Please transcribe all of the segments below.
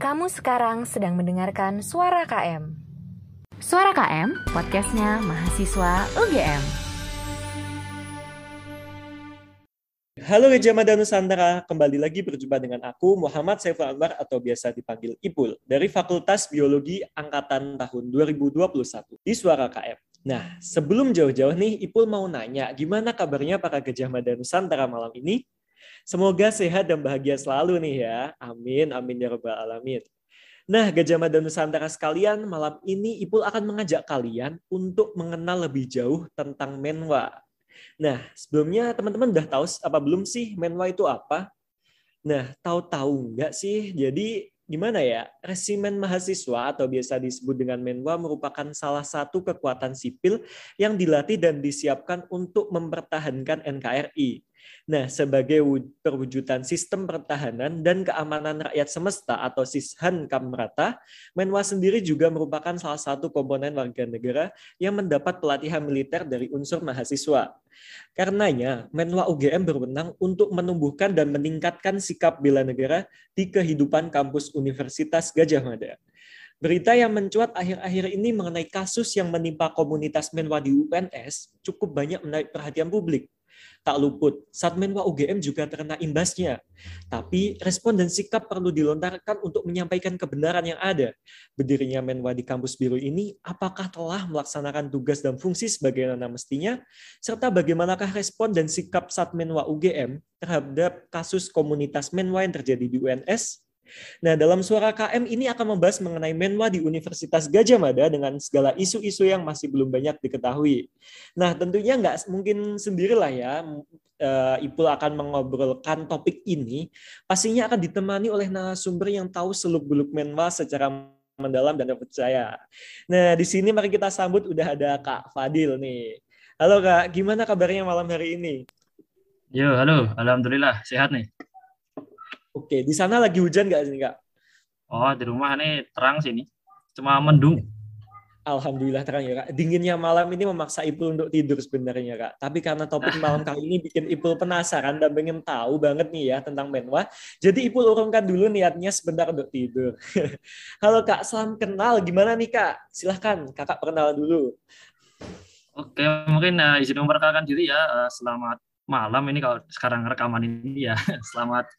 Kamu sekarang sedang mendengarkan Suara KM. Suara KM, podcastnya mahasiswa UGM. Halo Gajah Mada Nusantara, kembali lagi berjumpa dengan aku Muhammad Saiful Anwar atau biasa dipanggil Ipul dari Fakultas Biologi Angkatan tahun 2021 di Suara KM. Nah, sebelum jauh-jauh nih, Ipul mau nanya, gimana kabarnya para Gajah Mada Nusantara malam ini? Semoga sehat dan bahagia selalu nih ya. Amin, amin ya rabbal alamin. Nah, Gajah Mada Nusantara sekalian, malam ini Ipul akan mengajak kalian untuk mengenal lebih jauh tentang Menwa. Nah, sebelumnya teman-teman udah tahu apa belum sih Menwa itu apa? Nah, tahu-tahu nggak sih? Jadi gimana ya? Resimen mahasiswa atau biasa disebut dengan Menwa merupakan salah satu kekuatan sipil yang dilatih dan disiapkan untuk mempertahankan NKRI. Nah, sebagai perwujudan sistem pertahanan dan keamanan rakyat semesta atau Sishan Kamrata, Menwa sendiri juga merupakan salah satu komponen warga negara yang mendapat pelatihan militer dari unsur mahasiswa. Karenanya, Menwa UGM berwenang untuk menumbuhkan dan meningkatkan sikap bela negara di kehidupan kampus Universitas Gajah Mada. Berita yang mencuat akhir-akhir ini mengenai kasus yang menimpa komunitas Menwa di UPNS cukup banyak menarik perhatian publik tak luput. Saat Menwa UGM juga terkena imbasnya. Tapi respon dan sikap perlu dilontarkan untuk menyampaikan kebenaran yang ada. Berdirinya Menwa di kampus biru ini, apakah telah melaksanakan tugas dan fungsi sebagaimana mestinya? Serta bagaimanakah respon dan sikap saat Menwa UGM terhadap kasus komunitas Menwa yang terjadi di UNS? Nah, dalam suara KM ini akan membahas mengenai Menwa di Universitas Gajah Mada dengan segala isu-isu yang masih belum banyak diketahui. Nah, tentunya nggak mungkin sendirilah ya, uh, Ipul akan mengobrolkan topik ini. Pastinya akan ditemani oleh narasumber yang tahu seluk-beluk Menwa secara mendalam dan percaya. Nah, di sini mari kita sambut udah ada Kak Fadil nih. Halo Kak, gimana kabarnya malam hari ini? Yo, halo. Alhamdulillah, sehat nih. Oke, di sana lagi hujan nggak sih kak? Oh, di rumah ini terang sini, cuma mendung. Alhamdulillah terang ya kak. Dinginnya malam ini memaksa Ipul untuk tidur sebenarnya kak. Tapi karena topik malam kali ini bikin Ipul penasaran dan pengen tahu banget nih ya tentang Menwa. Jadi Ipul urungkan dulu niatnya sebentar untuk tidur. Halo kak, salam kenal. Gimana nih kak? Silahkan kakak perkenal dulu. Oke, mungkin uh, izin memperkenalkan diri ya. Uh, selamat malam ini kalau sekarang rekaman ini ya. Selamat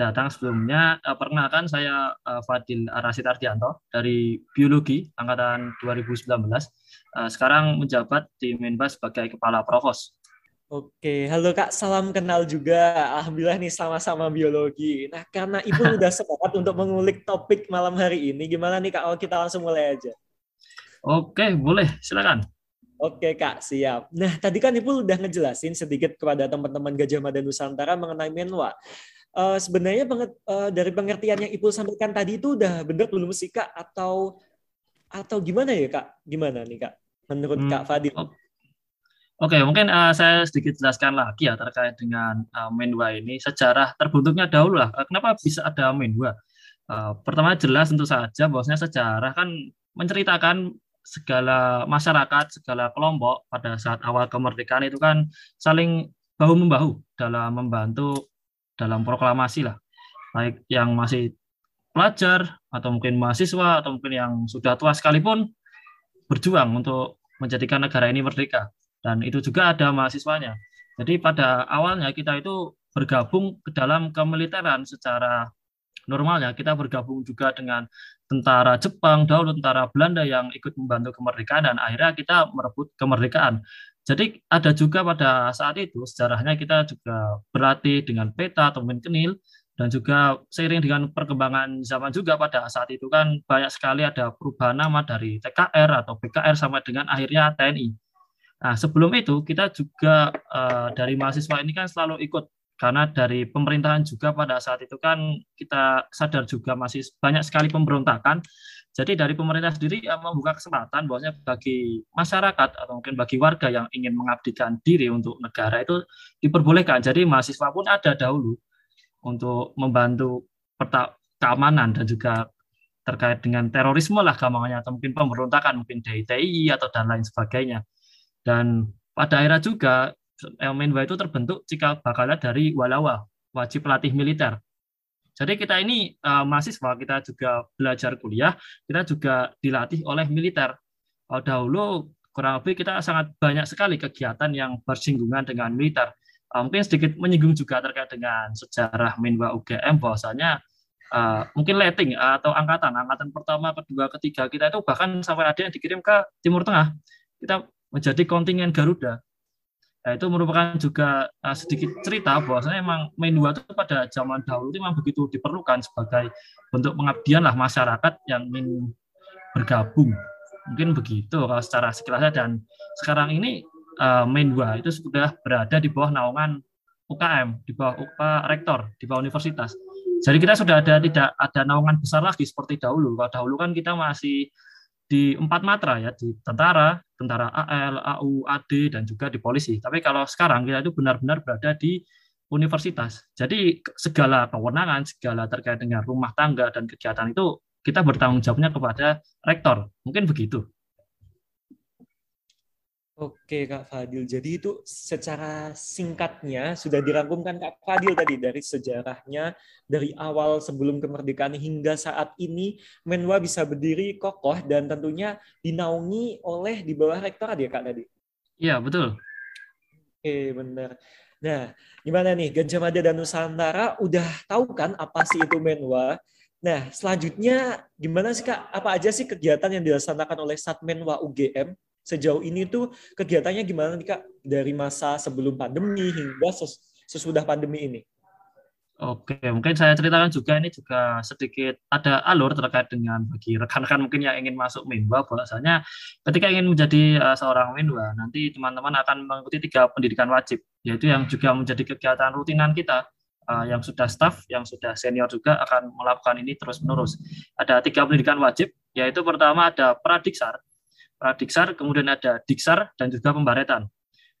datang sebelumnya. Uh, perkenalkan saya uh, Fadil Arasid Ardianto dari Biologi angkatan 2019. Uh, sekarang menjabat di Menbas sebagai kepala provos. Oke, halo Kak, salam kenal juga. Alhamdulillah nih sama-sama biologi. Nah, karena Ibu udah sepakat untuk mengulik topik malam hari ini, gimana nih Kak? Oh, kita langsung mulai aja. Oke, boleh. Silakan. Oke Kak, siap. Nah, tadi kan Ibu udah ngejelasin sedikit kepada teman-teman Gajah Mada Nusantara mengenai Menwa uh, sebenarnya banget uh, dari pengertian yang Ibu sampaikan tadi itu udah benar belum sih Kak atau atau gimana ya Kak? Gimana nih Kak? Menurut hmm. Kak Fadil? Oke, okay, mungkin uh, saya sedikit jelaskan lagi ya terkait dengan uh, Menwa ini sejarah terbentuknya dahulu lah. Kenapa bisa ada Menwa? Uh, pertama jelas tentu saja bahwasanya sejarah kan menceritakan segala masyarakat, segala kelompok pada saat awal kemerdekaan itu kan saling bahu membahu dalam membantu dalam proklamasi lah. Baik yang masih pelajar atau mungkin mahasiswa atau mungkin yang sudah tua sekalipun berjuang untuk menjadikan negara ini merdeka. Dan itu juga ada mahasiswanya. Jadi pada awalnya kita itu bergabung ke dalam kemiliteran secara normalnya. Kita bergabung juga dengan tentara Jepang dahulu tentara Belanda yang ikut membantu kemerdekaan dan akhirnya kita merebut kemerdekaan jadi ada juga pada saat itu sejarahnya kita juga berlatih dengan peta atau kenil dan juga seiring dengan perkembangan zaman juga pada saat itu kan banyak sekali ada perubahan nama dari TKR atau BKR sama dengan akhirnya TNI. Nah sebelum itu kita juga uh, dari mahasiswa ini kan selalu ikut karena dari pemerintahan juga pada saat itu kan kita sadar juga masih banyak sekali pemberontakan jadi dari pemerintah sendiri ya, membuka kesempatan bahwasanya bagi masyarakat atau mungkin bagi warga yang ingin mengabdikan diri untuk negara itu diperbolehkan. Jadi mahasiswa pun ada dahulu untuk membantu keamanan dan juga terkait dengan terorisme lah gampangnya atau mungkin pemberontakan mungkin DITI atau dan lain sebagainya. Dan pada akhirnya juga Menwa itu terbentuk jika bakalnya dari walawa wajib pelatih militer Jadi kita ini uh, mahasiswa, kita juga belajar kuliah, kita juga dilatih oleh militer. Uh, dahulu kurang lebih kita sangat banyak sekali kegiatan yang bersinggungan dengan militer. Uh, mungkin sedikit menyinggung juga terkait dengan sejarah Minwa UGM bahwasanya uh, mungkin letting atau angkatan, angkatan pertama, kedua, ketiga kita itu bahkan sampai ada yang dikirim ke Timur Tengah. Kita menjadi kontingen Garuda. Nah, itu merupakan juga uh, sedikit cerita bahwasanya memang Menua itu pada zaman dahulu itu memang begitu diperlukan sebagai bentuk pengabdian lah masyarakat yang ingin bergabung. Mungkin begitu kalau secara sekilasnya dan sekarang ini uh, Menua itu sudah berada di bawah naungan UKM, di bawah UKM rektor, di bawah universitas. Jadi kita sudah ada tidak ada naungan besar lagi seperti dahulu. Kalau dahulu kan kita masih di empat matra ya di tentara, tentara AL, AU, AD dan juga di polisi. Tapi kalau sekarang kita itu benar-benar berada di universitas. Jadi segala kewenangan, segala terkait dengan rumah tangga dan kegiatan itu kita bertanggung jawabnya kepada rektor. Mungkin begitu. Oke Kak Fadil, jadi itu secara singkatnya sudah dirangkumkan Kak Fadil tadi dari sejarahnya dari awal sebelum kemerdekaan hingga saat ini Menwa bisa berdiri kokoh dan tentunya dinaungi oleh di bawah rektorat ya Kak tadi? Iya betul. Oke benar. Nah gimana nih Gajah Mada dan Nusantara udah tahu kan apa sih itu Menwa? Nah selanjutnya gimana sih Kak? Apa aja sih kegiatan yang dilaksanakan oleh Satmenwa UGM sejauh ini tuh kegiatannya gimana nih Kak dari masa sebelum pandemi hingga sesudah pandemi ini? Oke, mungkin saya ceritakan juga ini juga sedikit ada alur terkait dengan bagi rekan-rekan mungkin yang ingin masuk Minwa bahwasanya ketika ingin menjadi uh, seorang Minwa nanti teman-teman akan mengikuti tiga pendidikan wajib yaitu yang juga menjadi kegiatan rutinan kita uh, yang sudah staff, yang sudah senior juga akan melakukan ini terus-menerus. Ada tiga pendidikan wajib, yaitu pertama ada pradiksar, pradiksar, kemudian ada diksar dan juga pembaretan.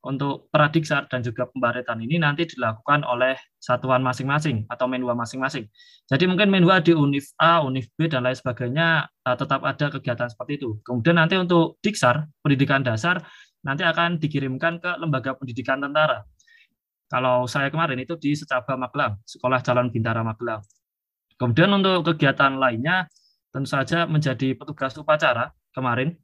Untuk pradiksar dan juga pembaretan ini nanti dilakukan oleh satuan masing-masing atau menua masing-masing. Jadi mungkin menua di Univ A, Univ B dan lain sebagainya eh, tetap ada kegiatan seperti itu. Kemudian nanti untuk diksar, pendidikan dasar nanti akan dikirimkan ke lembaga pendidikan tentara. Kalau saya kemarin itu di Secaba Magelang, Sekolah Jalan Bintara Magelang. Kemudian untuk kegiatan lainnya tentu saja menjadi petugas upacara kemarin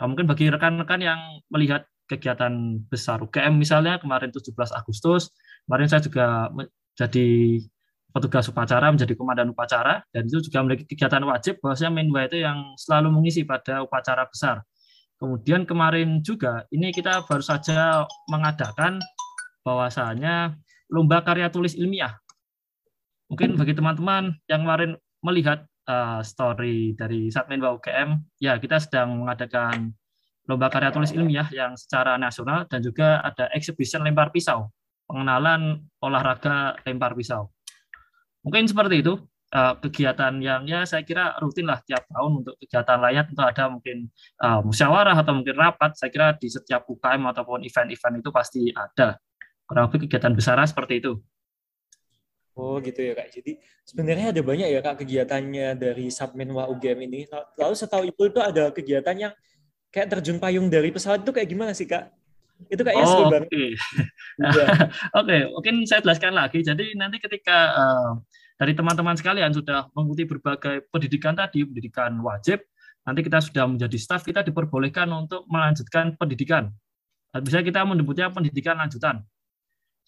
mungkin bagi rekan-rekan yang melihat kegiatan besar UGM misalnya kemarin 17 Agustus, kemarin saya juga jadi petugas upacara, menjadi komandan upacara, dan itu juga memiliki kegiatan wajib bahwasanya Menwa itu yang selalu mengisi pada upacara besar. Kemudian kemarin juga ini kita baru saja mengadakan bahwasanya lomba karya tulis ilmiah. Mungkin bagi teman-teman yang kemarin melihat uh, story dari Satmenwa UGM, ya kita sedang mengadakan lomba karya tulis ilmiah yang secara nasional dan juga ada exhibition lempar pisau, pengenalan olahraga lempar pisau. Mungkin seperti itu uh, kegiatan yang ya saya kira rutin lah tiap tahun untuk kegiatan lainnya tentu ada mungkin uh, musyawarah atau mungkin rapat. Saya kira di setiap UKM ataupun event-event itu pasti ada. Kurang lebih kegiatan besar seperti itu. Oh gitu ya kak. Jadi sebenarnya ada banyak ya kak kegiatannya dari Submenwa UGM ini. Lalu setahu itu itu ada kegiatan yang kayak terjun payung dari pesawat itu kayak gimana sih kak? Itu kayaknya oh, seru banget. Oke, okay. Iya. okay, mungkin saya jelaskan lagi. Jadi nanti ketika uh, dari teman-teman sekalian sudah mengikuti berbagai pendidikan tadi, pendidikan wajib, nanti kita sudah menjadi staf, kita diperbolehkan untuk melanjutkan pendidikan. Bisa kita menyebutnya pendidikan lanjutan.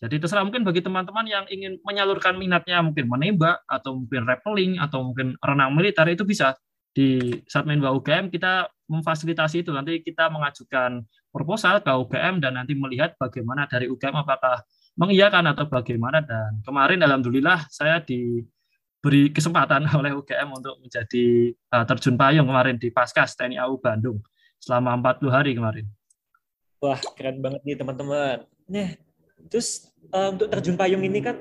Jadi terserah mungkin bagi teman-teman yang ingin menyalurkan minatnya mungkin menembak atau mungkin rappelling atau mungkin renang militer itu bisa di Satmenwa UGM kita memfasilitasi itu nanti kita mengajukan proposal ke UGM dan nanti melihat bagaimana dari UGM apakah mengiyakan atau bagaimana dan kemarin alhamdulillah saya diberi kesempatan oleh UGM untuk menjadi uh, terjun payung kemarin di Paskas TNI AU Bandung selama 40 hari kemarin. Wah, keren banget nih teman-teman. Nih, terus uh, untuk terjun payung ini kan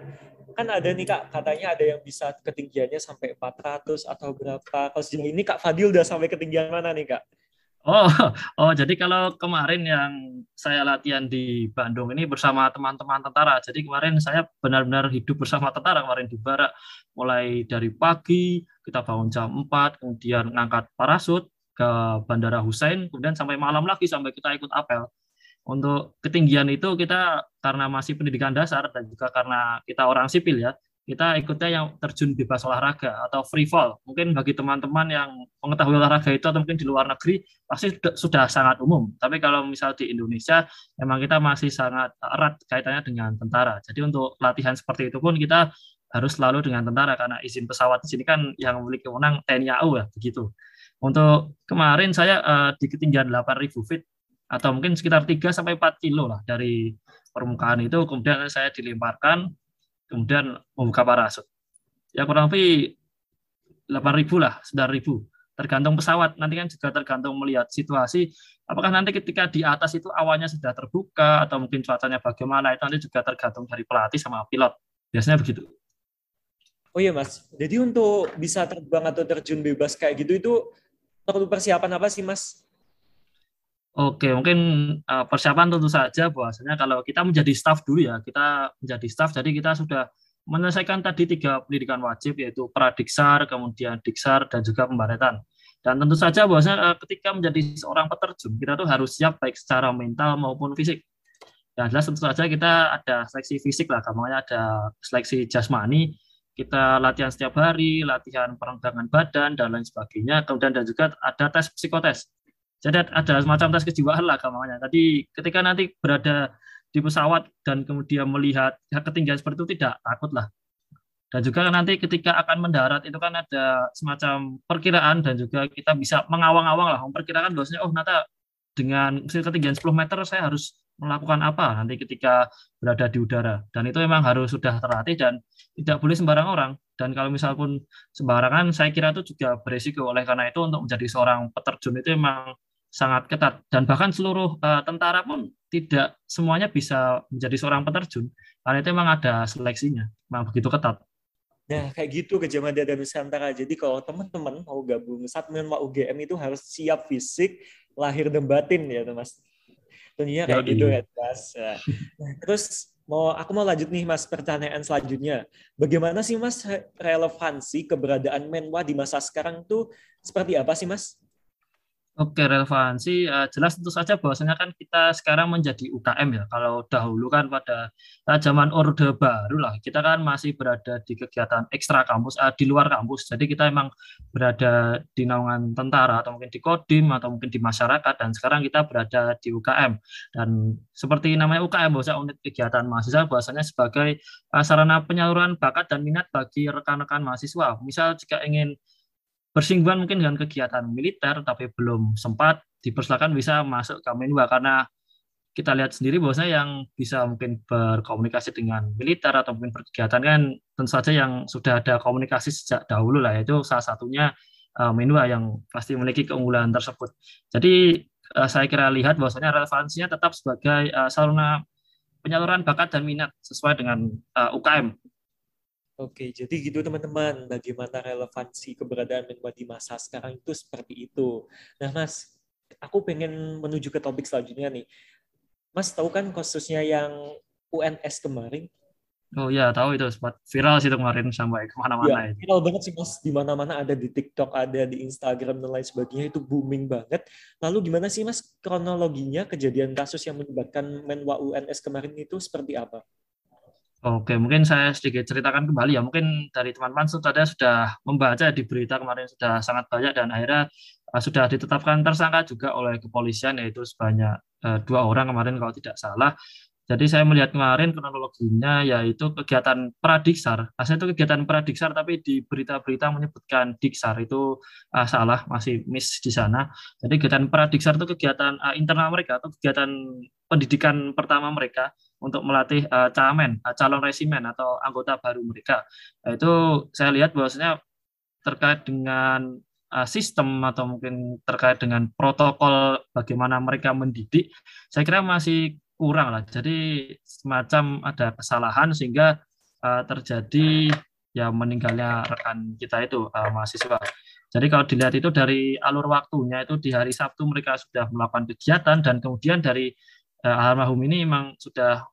kan ada nih kak katanya ada yang bisa ketinggiannya sampai 400 atau berapa kalau sejauh ini kak Fadil udah sampai ketinggian mana nih kak Oh, oh, jadi kalau kemarin yang saya latihan di Bandung ini bersama teman-teman tentara. Jadi kemarin saya benar-benar hidup bersama tentara kemarin di barak. Mulai dari pagi kita bangun jam 4, kemudian ngangkat parasut ke Bandara Hussein, kemudian sampai malam lagi sampai kita ikut apel. Untuk ketinggian itu kita karena masih pendidikan dasar dan juga karena kita orang sipil ya, kita ikutnya yang terjun bebas olahraga atau free fall. Mungkin bagi teman-teman yang mengetahui olahraga itu atau mungkin di luar negeri pasti sudah sangat umum. Tapi kalau misal di Indonesia memang kita masih sangat erat kaitannya dengan tentara. Jadi untuk latihan seperti itu pun kita harus selalu dengan tentara karena izin pesawat di sini kan yang memiliki wewenang TNI AU ya begitu. Untuk kemarin saya uh, di ketinggian 8000 feet atau mungkin sekitar 3 sampai 4 kilo lah dari permukaan itu kemudian saya dilemparkan kemudian membuka parasut. Ya kurang lebih 8.000 lah, 9.000. Tergantung pesawat, nanti kan juga tergantung melihat situasi. Apakah nanti ketika di atas itu awannya sudah terbuka, atau mungkin cuacanya bagaimana, itu nanti juga tergantung dari pelatih sama pilot. Biasanya begitu. Oh iya mas, jadi untuk bisa terbang atau terjun bebas kayak gitu itu perlu persiapan apa sih mas? Oke, mungkin uh, persiapan tentu saja bahwasanya kalau kita menjadi staff dulu ya, kita menjadi staff, jadi kita sudah menyelesaikan tadi tiga pendidikan wajib yaitu pradiksar, kemudian diksar, dan juga pembaretan. Dan tentu saja bahwasanya uh, ketika menjadi seorang peterjun, kita tuh harus siap baik secara mental maupun fisik. Dan jelas tentu saja kita ada seleksi fisik lah, namanya ada seleksi jasmani, kita latihan setiap hari, latihan perenggangan badan, dan lain sebagainya. Kemudian dan juga ada tes psikotes jadi ada semacam tes kejiwaan lah gampangnya. Tadi ketika nanti berada di pesawat dan kemudian melihat ketinggian seperti itu tidak takut lah. Dan juga nanti ketika akan mendarat itu kan ada semacam perkiraan dan juga kita bisa mengawang-awang lah, memperkirakan bahwasanya oh nanti dengan ketinggian 10 meter saya harus melakukan apa nanti ketika berada di udara. Dan itu memang harus sudah terlatih dan tidak boleh sembarang orang. Dan kalau misal pun sembarangan, saya kira itu juga beresiko. Oleh karena itu untuk menjadi seorang peterjun itu memang sangat ketat dan bahkan seluruh uh, tentara pun tidak semuanya bisa menjadi seorang peterjun karena itu memang ada seleksinya memang begitu ketat. Nah kayak gitu ke Jamada dan Nusantara. Jadi kalau teman-teman mau gabung Satmen UGM itu harus siap fisik, lahir dan batin ya Mas. Tentunya kayak gitu ya Mas. Nah, terus mau aku mau lanjut nih Mas pertanyaan selanjutnya. Bagaimana sih Mas relevansi keberadaan Menwa di masa sekarang tuh seperti apa sih Mas? Oke, relevansi uh, jelas tentu saja bahwasanya kan kita sekarang menjadi UKM ya. Kalau dahulu kan pada zaman Orde Baru lah, kita kan masih berada di kegiatan ekstra kampus, uh, di luar kampus. Jadi kita emang berada di naungan tentara atau mungkin di Kodim atau mungkin di masyarakat dan sekarang kita berada di UKM. Dan seperti namanya UKM, bahwasanya unit kegiatan mahasiswa bahwasanya sebagai uh, sarana penyaluran bakat dan minat bagi rekan-rekan mahasiswa. Misal jika ingin bersinggungan mungkin dengan kegiatan militer tapi belum sempat dipersilakan bisa masuk ke Menwa karena kita lihat sendiri bahwasanya yang bisa mungkin berkomunikasi dengan militer atau mungkin berkegiatan kan tentu saja yang sudah ada komunikasi sejak dahulu lah yaitu salah satunya uh, Menwa yang pasti memiliki keunggulan tersebut. Jadi uh, saya kira lihat bahwasanya relevansinya tetap sebagai uh, sarana penyaluran bakat dan minat sesuai dengan uh, UKM Oke, jadi gitu teman-teman, bagaimana relevansi keberadaan Menwa di masa sekarang itu seperti itu. Nah, Mas, aku pengen menuju ke topik selanjutnya nih. Mas tahu kan kasusnya yang UNS kemarin? Oh iya, tahu itu sempat viral sih kemarin sampai ke mana-mana. Ya, viral banget sih mas, di mana-mana ada di TikTok, ada di Instagram dan lain sebagainya itu booming banget. Lalu gimana sih mas kronologinya kejadian kasus yang melibatkan Menwa UNS kemarin itu seperti apa? Oke, mungkin saya sedikit ceritakan kembali ya. Mungkin dari teman-teman sudah sudah membaca di berita kemarin sudah sangat banyak dan akhirnya uh, sudah ditetapkan tersangka juga oleh kepolisian yaitu sebanyak uh, dua orang kemarin kalau tidak salah. Jadi saya melihat kemarin kronologinya yaitu kegiatan pradiksar. Asal itu kegiatan pradiksar tapi di berita-berita menyebutkan diksar itu uh, salah, masih miss di sana. Jadi kegiatan pradiksar itu kegiatan uh, internal mereka atau kegiatan pendidikan pertama mereka untuk melatih uh, camen, uh, calon resimen atau anggota baru mereka. Nah, itu saya lihat bahwasanya terkait dengan uh, sistem atau mungkin terkait dengan protokol bagaimana mereka mendidik, saya kira masih kurang lah. Jadi semacam ada kesalahan sehingga uh, terjadi ya meninggalnya rekan kita itu uh, mahasiswa. Jadi kalau dilihat itu dari alur waktunya itu di hari Sabtu mereka sudah melakukan kegiatan dan kemudian dari almarhum ini memang sudah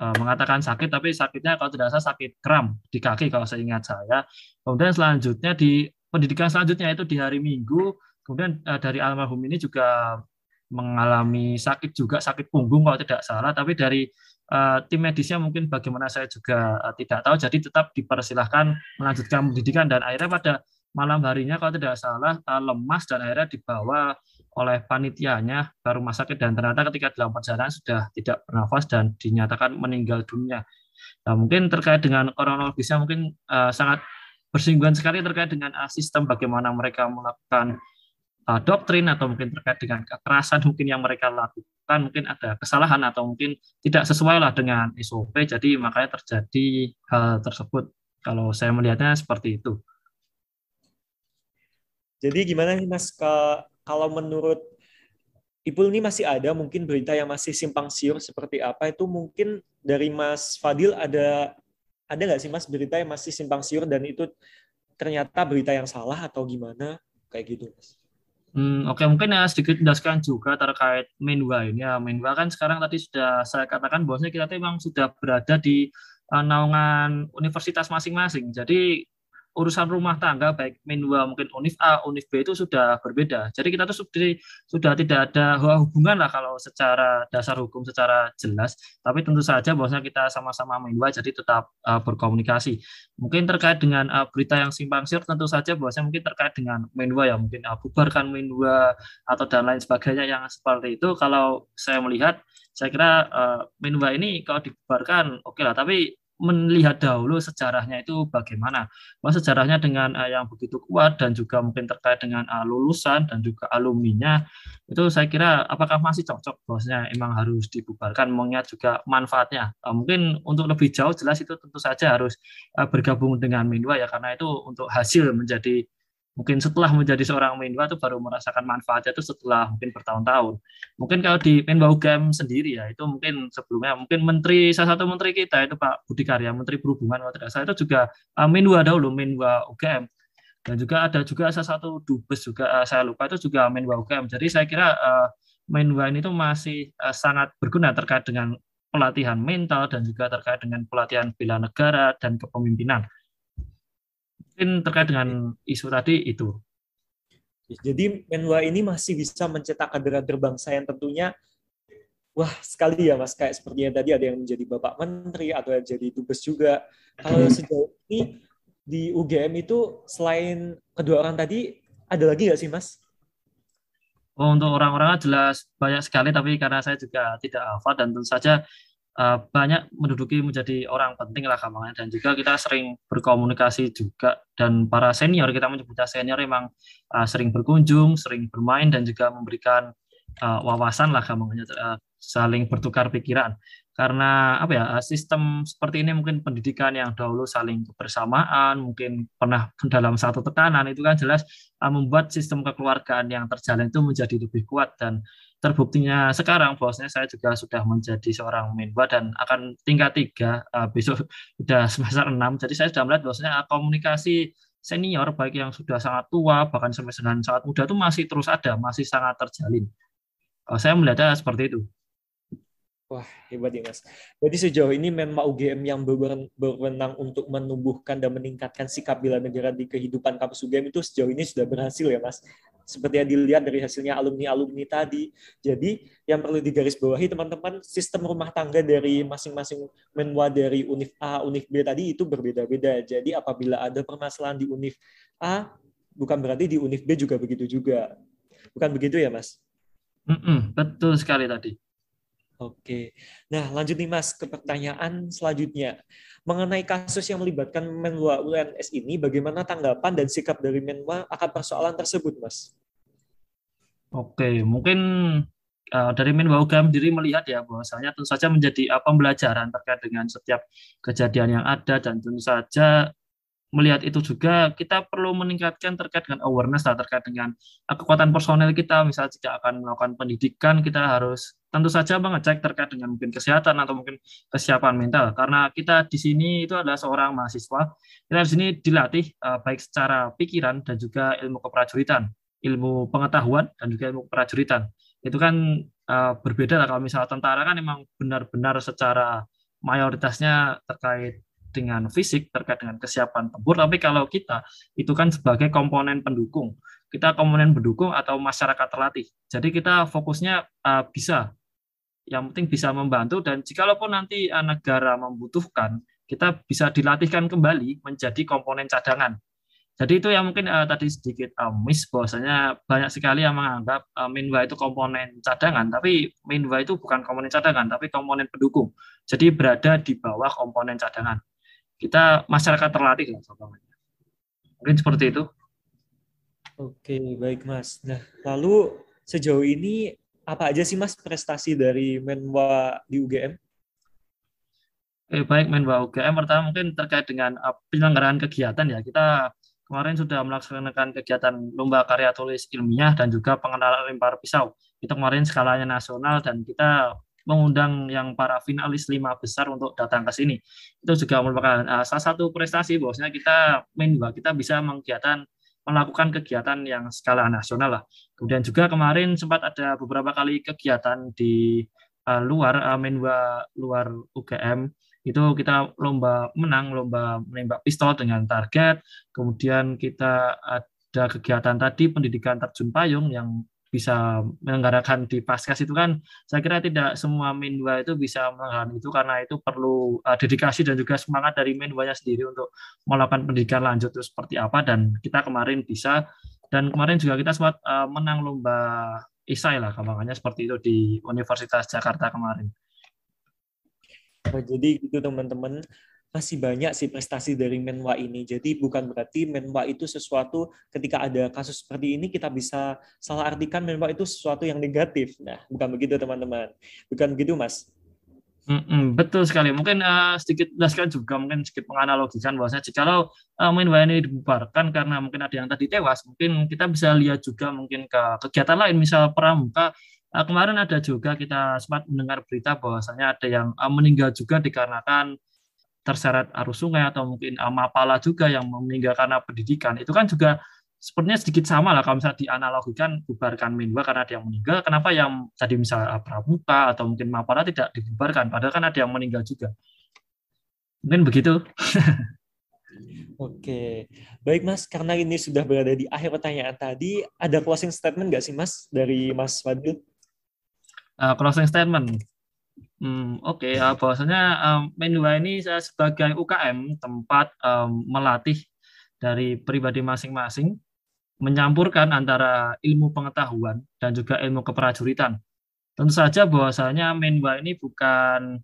uh, mengatakan sakit tapi sakitnya kalau tidak salah sakit kram di kaki kalau saya ingat saya. Kemudian selanjutnya di pendidikan selanjutnya itu di hari Minggu kemudian uh, dari almarhum ini juga mengalami sakit juga sakit punggung kalau tidak salah tapi dari uh, tim medisnya mungkin bagaimana saya juga uh, tidak tahu. Jadi tetap dipersilahkan melanjutkan pendidikan dan akhirnya pada malam harinya kalau tidak salah uh, lemas dan akhirnya dibawa oleh panitianya ke rumah sakit dan ternyata ketika dalam perjalanan sudah tidak bernafas dan dinyatakan meninggal dunia. Nah, mungkin terkait dengan kronologisnya mungkin uh, sangat bersinggungan sekali terkait dengan uh, sistem bagaimana mereka melakukan uh, doktrin atau mungkin terkait dengan kekerasan mungkin yang mereka lakukan mungkin ada kesalahan atau mungkin tidak sesuai lah dengan SOP jadi makanya terjadi hal tersebut kalau saya melihatnya seperti itu. Jadi gimana nih Mas kalau menurut Ipul ini masih ada mungkin berita yang masih simpang siur seperti apa itu mungkin dari Mas Fadil ada ada nggak sih Mas berita yang masih simpang siur dan itu ternyata berita yang salah atau gimana kayak gitu Mas? Hmm, Oke, okay. mungkin ya sedikit jelaskan juga terkait Menwa ini ya. Menwa kan sekarang tadi sudah saya katakan bahwasanya kita memang sudah berada di uh, naungan universitas masing-masing. Jadi urusan rumah tangga baik minwa mungkin univ A, univ B itu sudah berbeda. Jadi kita tuh sudah, sudah tidak ada hubungan lah kalau secara dasar hukum secara jelas. Tapi tentu saja bahwasanya kita sama-sama minwa jadi tetap uh, berkomunikasi. Mungkin terkait dengan uh, berita yang simpang siur tentu saja bahwasanya mungkin terkait dengan minwa ya mungkin uh, bubarkan minwa atau dan lain sebagainya yang seperti itu. Kalau saya melihat saya kira uh, minwa ini kalau dibubarkan oke okay lah tapi melihat dahulu sejarahnya itu bagaimana. Bahwa sejarahnya dengan uh, yang begitu kuat dan juga mungkin terkait dengan uh, lulusan dan juga alumninya itu saya kira apakah masih cocok bosnya emang harus dibubarkan mengingat juga manfaatnya. Uh, mungkin untuk lebih jauh jelas itu tentu saja harus uh, bergabung dengan Minwa ya karena itu untuk hasil menjadi mungkin setelah menjadi seorang Menwa itu baru merasakan manfaatnya itu setelah mungkin bertahun-tahun. Mungkin kalau di Menwa UGM sendiri ya itu mungkin sebelumnya mungkin menteri salah satu menteri kita itu Pak Budi Karya, Menteri Perhubungan kalau tidak salah itu juga uh, Menwa dahulu Menwa UGM dan juga ada juga salah satu dubes juga uh, saya lupa itu juga Menwa UGM. Jadi saya kira uh, Menwa ini itu masih uh, sangat berguna terkait dengan pelatihan mental dan juga terkait dengan pelatihan bela negara dan kepemimpinan mungkin terkait dengan isu tadi itu. Jadi Menwa ini masih bisa mencetak kader-kader bangsa yang tentunya wah sekali ya Mas kayak sepertinya tadi ada yang menjadi Bapak Menteri atau yang jadi dubes juga. Kalau hmm. sejauh ini di UGM itu selain kedua orang tadi ada lagi nggak sih Mas? Oh, untuk orang-orangnya jelas banyak sekali tapi karena saya juga tidak hafal dan tentu saja uh, banyak menduduki menjadi orang penting lah gampangnya dan juga kita sering berkomunikasi juga. Dan para senior kita menyebutnya senior memang uh, sering berkunjung, sering bermain dan juga memberikan uh, wawasan lah gampangnya uh, saling bertukar pikiran. Karena apa ya sistem seperti ini mungkin pendidikan yang dahulu saling kebersamaan mungkin pernah dalam satu tekanan itu kan jelas uh, membuat sistem kekeluargaan yang terjalin itu menjadi lebih kuat dan terbuktinya sekarang bosnya saya juga sudah menjadi seorang menwa dan akan tingkat tiga uh, besok sudah semester enam jadi saya sudah melihat bosnya komunikasi senior baik yang sudah sangat tua bahkan dengan sangat muda itu masih terus ada masih sangat terjalin uh, saya melihatnya seperti itu Wah, hebat ya Mas. Jadi sejauh ini Menma UGM yang berwenang untuk menumbuhkan dan meningkatkan sikap bela negara di kehidupan kampus UGM itu sejauh ini sudah berhasil ya Mas. Seperti yang dilihat dari hasilnya alumni-alumni tadi. Jadi yang perlu digarisbawahi teman-teman, sistem rumah tangga dari masing-masing Menwa dari Univ A, Univ B tadi itu berbeda-beda. Jadi apabila ada permasalahan di Univ A, bukan berarti di Univ B juga begitu juga. Bukan begitu ya Mas? Mm -mm, betul sekali tadi. Oke. Nah, lanjut nih Mas ke pertanyaan selanjutnya. Mengenai kasus yang melibatkan Menwa UNS ini, bagaimana tanggapan dan sikap dari Menwa akan persoalan tersebut, Mas? Oke, mungkin uh, dari Menwa UGM sendiri melihat ya bahwasanya tentu saja menjadi uh, pembelajaran terkait dengan setiap kejadian yang ada dan tentu saja melihat itu juga kita perlu meningkatkan terkait dengan awareness lah terkait dengan uh, kekuatan personel kita misalnya jika akan melakukan pendidikan kita harus tentu saja mengecek terkait dengan mungkin kesehatan atau mungkin kesiapan mental. Karena kita di sini itu adalah seorang mahasiswa. Kita di sini dilatih uh, baik secara pikiran dan juga ilmu keprajuritan. Ilmu pengetahuan dan juga ilmu keprajuritan. Itu kan uh, berbeda lah kalau misalnya tentara kan memang benar-benar secara mayoritasnya terkait dengan fisik terkait dengan kesiapan tempur. Tapi kalau kita itu kan sebagai komponen pendukung. Kita komponen pendukung atau masyarakat terlatih. Jadi kita fokusnya uh, bisa yang penting bisa membantu dan jikalaupun nanti negara membutuhkan, kita bisa dilatihkan kembali menjadi komponen cadangan. Jadi itu yang mungkin uh, tadi sedikit uh, miss bahwasanya banyak sekali yang menganggap uh, Minwa itu komponen cadangan, tapi Minwa itu bukan komponen cadangan, tapi komponen pendukung. Jadi berada di bawah komponen cadangan. Kita masyarakat terlatih lah, Mungkin seperti itu. Oke, baik Mas. Nah, lalu sejauh ini apa aja sih Mas prestasi dari Menwa di UGM? Eh, baik Menwa UGM pertama mungkin terkait dengan penyelenggaraan kegiatan ya. Kita kemarin sudah melaksanakan kegiatan lomba karya tulis ilmiah dan juga pengenalan lempar pisau. Itu kemarin skalanya nasional dan kita mengundang yang para finalis lima besar untuk datang ke sini. Itu juga merupakan uh, salah satu prestasi bahwasanya kita bahwa kita bisa menggiatan melakukan kegiatan yang skala nasional lah. Kemudian juga kemarin sempat ada beberapa kali kegiatan di uh, luar uh, menwa luar UGM itu kita lomba menang lomba menembak pistol dengan target kemudian kita ada kegiatan tadi pendidikan terjun payung yang bisa menyelenggarakan di paskas itu kan saya kira tidak semua Minwa itu bisa menyelenggarakan itu karena itu perlu uh, dedikasi dan juga semangat dari Minwanya sendiri untuk melakukan pendidikan lanjut itu seperti apa dan kita kemarin bisa dan kemarin juga kita sempat uh, menang lomba isai lah kampangannya seperti itu di Universitas Jakarta kemarin. Oh, jadi gitu teman-teman masih banyak sih prestasi dari Menwa ini. Jadi bukan berarti Menwa itu sesuatu ketika ada kasus seperti ini kita bisa salah artikan Menwa itu sesuatu yang negatif. Nah, bukan begitu teman-teman. Bukan begitu, Mas. Mm-mm, betul sekali. Mungkin uh, sedikit jelaskan juga, mungkin sedikit menganalogikan bahwasanya jika uh, Menwa ini dibubarkan karena mungkin ada yang tadi tewas, mungkin kita bisa lihat juga mungkin ke kegiatan lain, misal pramuka Uh, kemarin ada juga kita sempat mendengar berita bahwasanya ada yang meninggal juga dikarenakan terseret arus sungai atau mungkin uh, mapala juga yang meninggal karena pendidikan. Itu kan juga sepertinya sedikit sama lah kalau misalnya dianalogikan bubarkan Minwa karena ada yang meninggal, kenapa yang tadi misalnya Pramuka atau mungkin Mapala tidak dibubarkan, padahal kan ada yang meninggal juga. Mungkin begitu. Oke, baik Mas, karena ini sudah berada di akhir pertanyaan tadi, ada closing statement nggak sih Mas dari Mas Fadil? uh, closing statement. Hmm, Oke, okay. uh, bahwasanya um, Menua ini saya sebagai UKM tempat um, melatih dari pribadi masing-masing, menyampurkan antara ilmu pengetahuan dan juga ilmu keprajuritan. Tentu saja bahwasanya Menwa ini bukan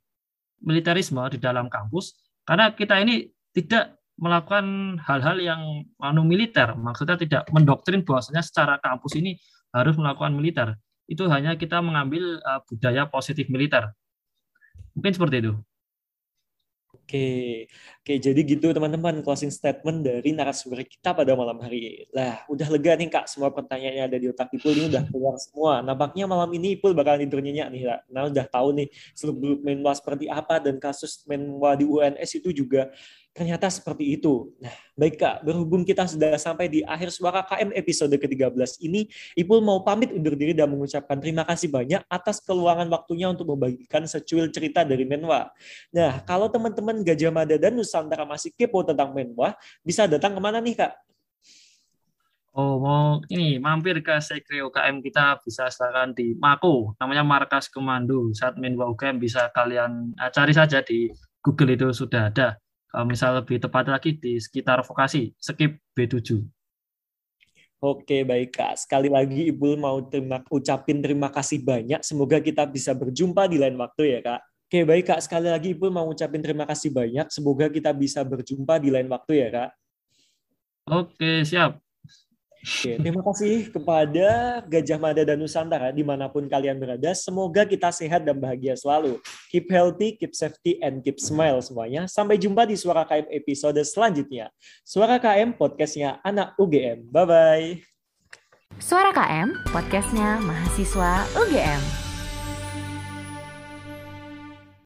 militerisme di dalam kampus, karena kita ini tidak melakukan hal-hal yang anu militer, maksudnya tidak mendoktrin bahwasanya secara kampus ini harus melakukan militer itu hanya kita mengambil uh, budaya positif militer. Mungkin seperti itu. Oke, oke jadi gitu teman-teman closing statement dari narasumber kita pada malam hari. Lah, udah lega nih kak, semua pertanyaannya ada di otak Ipul ini udah keluar semua. Nampaknya malam ini Ipul bakal tidur nyenyak nih kak. Nah udah tahu nih seluruh menwa seperti apa dan kasus menwa di UNS itu juga Ternyata seperti itu. Nah, baik Kak, berhubung kita sudah sampai di akhir suara KM episode ke-13 ini, Ipul mau pamit undur diri dan mengucapkan terima kasih banyak atas keluangan waktunya untuk membagikan secuil cerita dari Menwa. Nah, kalau teman-teman Gajah Mada dan Nusantara masih kepo tentang Menwa, bisa datang ke mana nih Kak? Oh, mau ini mampir ke Sekre UKM kita bisa silakan di Mako, namanya Markas Komando. Saat Menwa UKM bisa kalian eh, cari saja di Google itu sudah ada misal lebih tepat lagi di sekitar vokasi, skip B7. Oke, baik Kak. Sekali lagi Ibu mau terima, ucapin terima kasih banyak. Semoga kita bisa berjumpa di lain waktu ya, Kak. Oke, baik Kak. Sekali lagi Ibu mau ucapin terima kasih banyak. Semoga kita bisa berjumpa di lain waktu ya, Kak. Oke, siap. Oke, terima kasih kepada Gajah Mada dan Nusantara di mana pun kalian berada. Semoga kita sehat dan bahagia selalu. Keep healthy, keep safety, and keep smile semuanya. Sampai jumpa di Suara KM episode selanjutnya. Suara KM, podcastnya anak UGM. Bye-bye. Suara KM, podcastnya mahasiswa UGM.